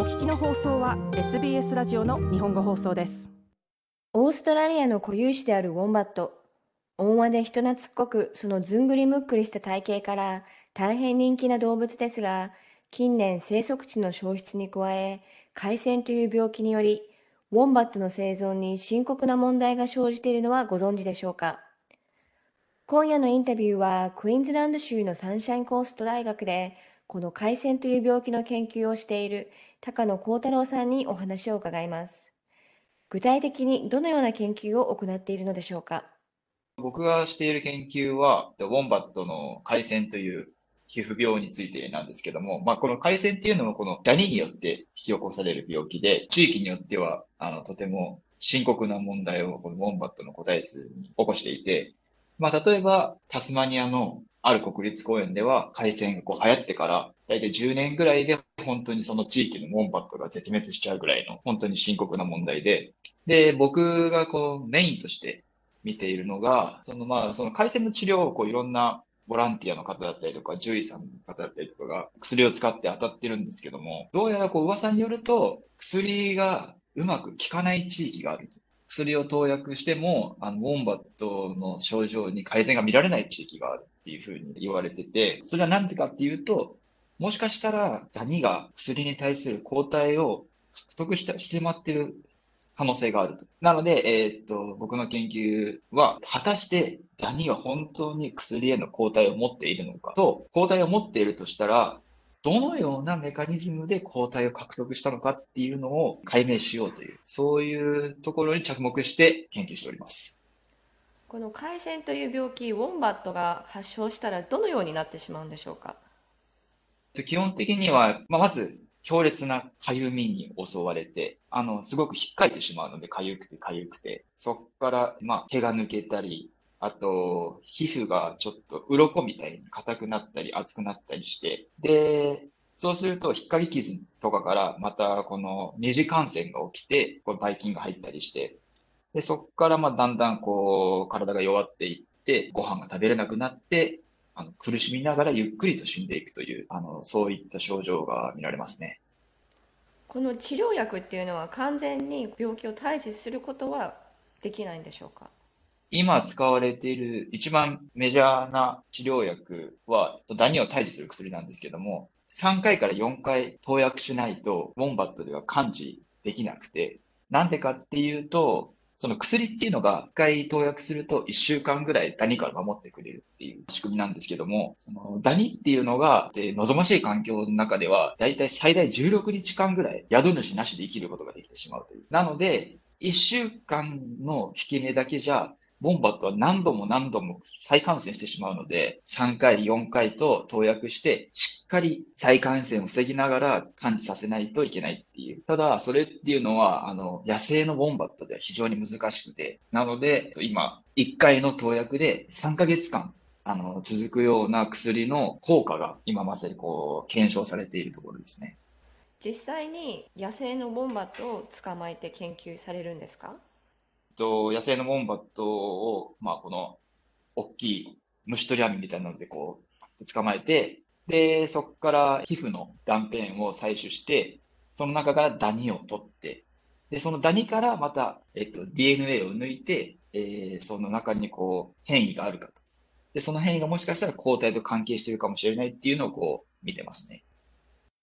お聞きの放送は SBS ラジオの日本語放送です。オーストラリアの固有種であるウォンバット。温和で人懐っこくそのずんぐりむっくりした体型から大変人気な動物ですが近年生息地の消失に加え海鮮という病気によりウォンバットの生存に深刻な問題が生じているのはご存知でしょうか？今夜のインタビューはクイーンズランド州のサンシャインコースト大学でこの海鮮という病気の研究をしている高野幸太郎さんにお話を伺います。具体的にどのような研究を行っているのでしょうか？僕がしている研究は、ウォンバットの海鮮という皮膚病についてなんですけども、まあ、この海鮮っていうのもこのダニによって引き起こされる病気で、地域によっては、あの、とても深刻な問題をこのウォンバットの個体数に起こしていて、まあ、例えば、タスマニアのある国立公園では海鮮がこう流行ってから、だいたい10年ぐらいで本当にその地域のウォンバットが絶滅しちゃうぐらいの本当に深刻な問題で、で、僕がこうメインとして見ているのが、そのまあ、その海鮮の治療をこういろんなボランティアの方だったりとか、獣医さんの方だったりとかが薬を使って当たってるんですけども、どうやらこう噂によると、薬がうまく効かない地域があると。薬を投薬しても、あの、ウォンバットの症状に改善が見られない地域があるっていうふうに言われてて、それは何でかっていうと、もしかしたらダニが薬に対する抗体を獲得したしてしまってる可能性があると。なので、えー、っと、僕の研究は、果たしてダニは本当に薬への抗体を持っているのかと、抗体を持っているとしたら、どのようなメカニズムで抗体を獲得したのかっていうのを解明しようという、そういうところに着目して研究しております。この海鮮という病気、ウォンバットが発症したらどのようになってしまうんでしょうか？基本的には、まあ、まず強烈な痒みに襲われて、あの、すごく引っかいてしまうので、痒くて痒くて、そこから、まあ、毛が抜けたり、あと、皮膚がちょっと鱗みたいに硬くなったり熱くなったりして、で、そうすると、引っかき傷とかからまたこの二次感染が起きて、こうばい菌が入ったりして、で、そこからまあだんだんこう体が弱っていって、ご飯が食べれなくなって、あの苦しみながらゆっくりと死んでいくという、あのそういった症状が見られますね。この治療薬っていうのは完全に病気を退治することはできないんでしょうか？今使われている一番メジャーな治療薬は、ダニを退治する薬なんですけども、3回から4回投薬しないと、ウォンバットでは完治できなくて、なんでかっていうと、その薬っていうのが一回投薬すると1週間ぐらいダニから守ってくれるっていう仕組みなんですけども、そのダニっていうのが、で望ましい環境の中では、だいたい最大16日間ぐらい宿主なしで生きることができてしまうという。なので、1週間の効き目だけじゃボンバットは何度も何度も再感染してしまうので、3回、4回と投薬して、しっかり再感染を防ぎながら感知させないといけないっていう。ただ、それっていうのは、あの、野生のボンバットでは非常に難しくて、なので、今、1回の投薬で3ヶ月間、あの、続くような薬の効果が今まさにこう、検証されているところですね。実際に野生のボンバットを捕まえて研究されるんですか？と、野生のウォンバットを、まあ、この、大きい虫取り網みたいなので、こう、捕まえて、で、そこから皮膚の断片を採取して、その中からダニを取って、で、そのダニからまた、えっと、DNA を抜いて、えー、その中にこう、変異があるかと。で、その変異がもしかしたら抗体と関係しているかもしれないっていうのをこう、見てますね。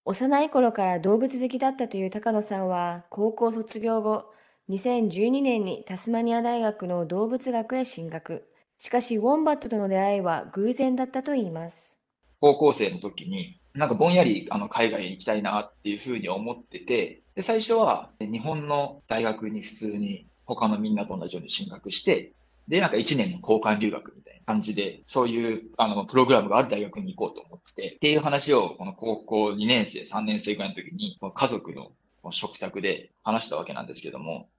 幼い頃から動物好きだったという高野さんは、高校卒業後、2012年にタスマニア大学の動物学へ進学。しかし、ウォンバットとの出会いは偶然だったといいます。高校生の時に、なんかぼんやりあの海外に行きたいなっていうふうに思ってて、で最初は日本の大学に普通に他のみんなと同じように進学して、で、なんか1年の交換留学みたいな感じで、そういうあのプログラムがある大学に行こうと思ってて、っていう話をこの高校2年生、3年生ぐらいの時に家族の食卓で話したわけなんですけども、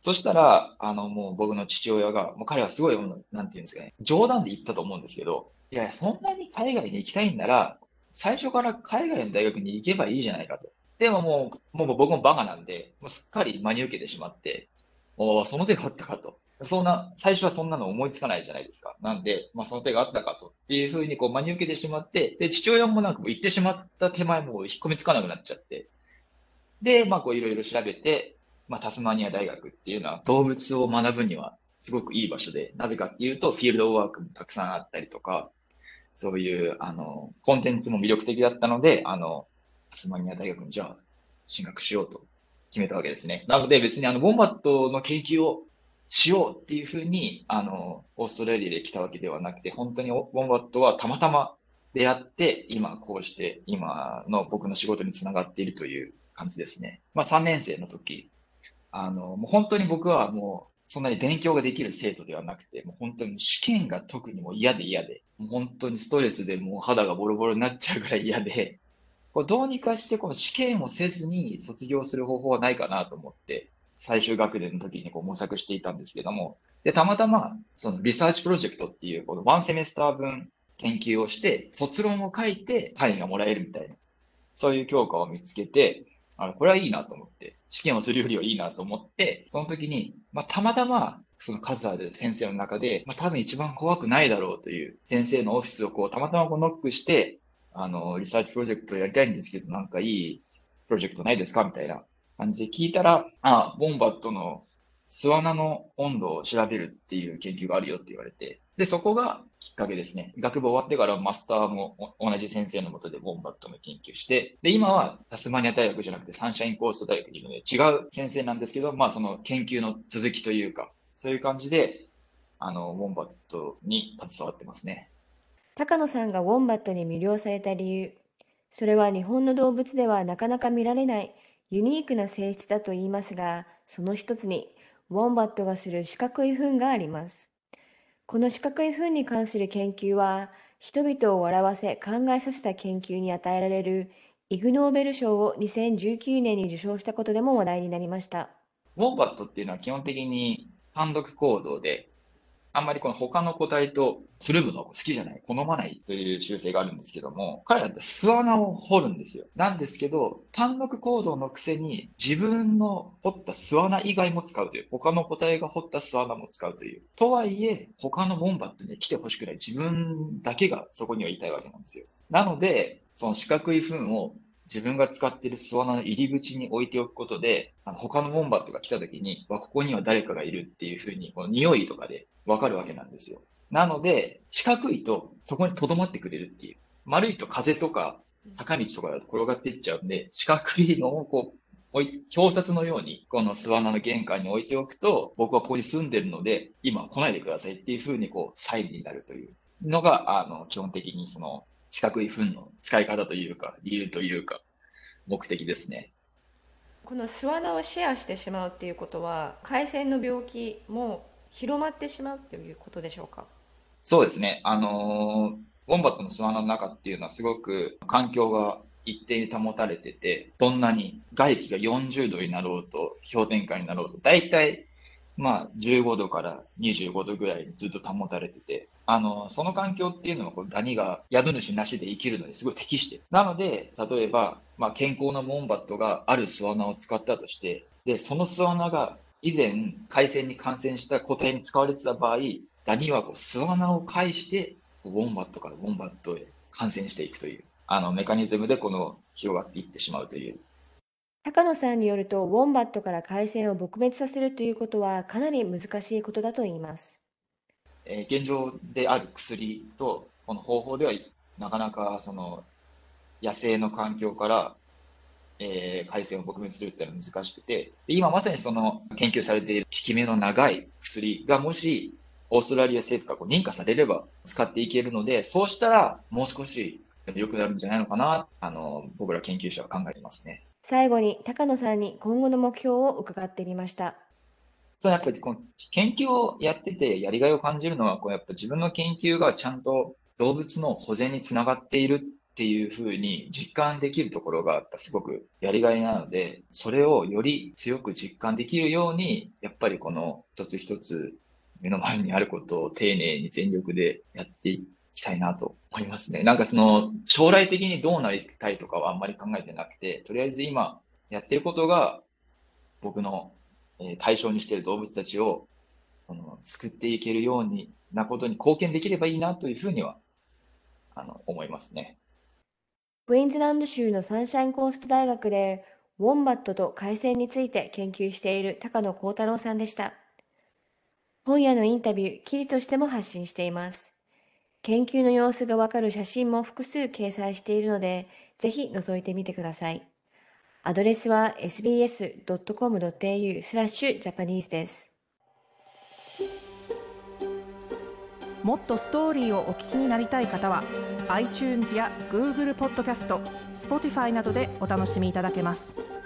そしたら、あの、もう僕の父親が、もう彼はすごい、なんていうんですかね、冗談で言ったと思うんですけど、いや、そんなに海外に行きたいんなら、最初から海外の大学に行けばいいじゃないかと。でももう、もう僕もバカなんで、もうすっかり真に受けてしまって、おその手があったかと。そんな、最初はそんなの思いつかないじゃないですか。なんで、まあその手があったかと。っていうふうにこう真に受けてしまって、で、父親もなんかもう行ってしまった手前も引っ込みつかなくなっちゃって。で、まあ、こういろいろ調べて、まあ、タスマニア大学っていうのは動物を学ぶにはすごくいい場所で、なぜかっていうと、フィールドワークもたくさんあったりとか、そういう、あの、コンテンツも魅力的だったので、あの、タスマニア大学にじゃあ進学しようと決めたわけですね。なので別にあの、ボンバットの研究をしようっていうふうに、あの、オーストラリアで来たわけではなくて、本当にボンバットはたまたま出会って、今こうして今の僕の仕事につながっているという感じですね。まあ3年生の時、あの、もう本当に僕はもうそんなに勉強ができる生徒ではなくて、もう本当に試験が特にもう嫌で嫌で、もう本当にストレスでもう肌がボロボロになっちゃうぐらい嫌で、これどうにかしてこの試験をせずに卒業する方法はないかなと思って、最終学年の時にこう模索していたんですけども、で、たまたま、そのリサーチプロジェクトっていう、このワンセメスター分研究をして、卒論を書いて単位がもらえるみたいな、そういう教科を見つけて、あの、これはいいなと思って、試験をするよりはいいなと思って、その時に、まあ、たまたま、その数ある先生の中で、まあ、多分一番怖くないだろうという先生のオフィスをこう、たまたまこうノックして、あの、リサーチプロジェクトやりたいんですけど、なんかいいプロジェクトないですかみたいな感じで聞いたら、あ、ウォンバットの巣穴の温度を調べるっていう研究があるよって言われて、で、そこがきっかけですね。学部終わってからマスターも同じ先生のもとでウォンバットの研究して、で、今はタスマニア大学じゃなくてサンシャインコースト大学にいるので違う先生なんですけど、まあその研究の続きというか、そういう感じで、あの、ウォンバットに携わってますね。高野さんがウォンバットに魅了された理由、それは日本の動物ではなかなか見られないユニークな性質だと言いますが、その一つに、ウォンバットがする四角い糞があります。この四角い糞に関する研究は、人々を笑わせ考えさせた研究に与えられるイグ・ノーベル賞を2019年に受賞したことでも話題になりました。ウォンバットっていうのは基本的に単独行動で、あんまりこの他の個体とつるむの好きじゃない、好まないという習性があるんですけども、彼らって巣穴を掘るんですよ。なんですけど、単独行動のくせに自分の掘った巣穴以外も使うという、他の個体が掘った巣穴も使うという。とはいえ、他のボンバットに来てほしくない自分だけがそこにはいたいわけなんですよ。なので、その四角い糞を自分が使っている巣穴の入り口に置いておくことで、あの他のボンバットが来た時に、わ、ここには誰かがいるっていうふうに、この匂いとかでわかるわけなんですよ。なので、四角いとそこに留まってくれるっていう。丸いと風とか坂道とかだと転がっていっちゃうんで、四角いのをこう、表札のように、この巣穴の玄関に置いておくと、僕はここに住んでるので、今来ないでくださいっていうふうに、こう、サインになるというのが、あの、基本的にその、四角い糞の使い方というか、理由というか、目的ですね。この巣穴をシェアしてしまうっていうことは、海鮮の病気も広まってしまうっていうことでしょうか？そうですね。あのウォンバットの巣穴の中っていうのはすごく環境が一定に保たれてて、どんなに外気が40度になろうと、氷点下になろうと、大体、まあ、15度から25度ぐらいずっと保たれてて、あの、その環境っていうのは、こうダニが宿主なしで生きるのにすごい適してる。なので、例えば、まあ、健康なウォンバットがある巣穴を使ったとして、で、その巣穴が以前、海鮮に感染した個体に使われてた場合、ダニはこう巣穴を介して、ウォンバットからウォンバットへ感染していくという、あのメカニズムでこの広がっていってしまうという。高野さんによると、ウォンバットから海鮮を撲滅させるということはかなり難しいことだと言います。え、現状である薬と、この方法ではなかなかその野生の環境からえー、回線を撲滅するっていうのは難しくて、今まさにその研究されている効き目の長い薬がもし、オーストラリア政府かこう認可されれば使っていけるので、そうしたらもう少し良くなるんじゃないのかな、あの、僕ら研究者は考えてますね。最後に高野さんに今後の目標を伺ってみました。そうやっぱりこの研究をやっててやりがいを感じるのは、こうやっぱ自分の研究がちゃんと動物の保全につながっているっていうふうに実感できるところがすごくやりがいなので、それをより強く実感できるように、やっぱりこの一つ一つ目の前にあることを丁寧に全力でやっていっきたいなと思いますね。なんかその将来的にどうなりたいとかはあんまり考えてなくて、とりあえず今やってることが僕の対象にしている動物たちをこの救っていけるようになことに貢献できればいいなというふうにはあの思いますね。クイーンズランド州のサンシャインコースト大学で、ウォンバットと海鮮について研究している高野幸太郎さんでした。本屋のインタビュー、記事としても発信しています。研究の様子がわかる写真も複数掲載しているので、ぜひ覗いてみてください。アドレスは sbs.com.au スラッシュジャパニーズです。もっとストーリーをお聞きになりたい方は iTunes や Google ポッドキャスト Spotify などでお楽しみいただけます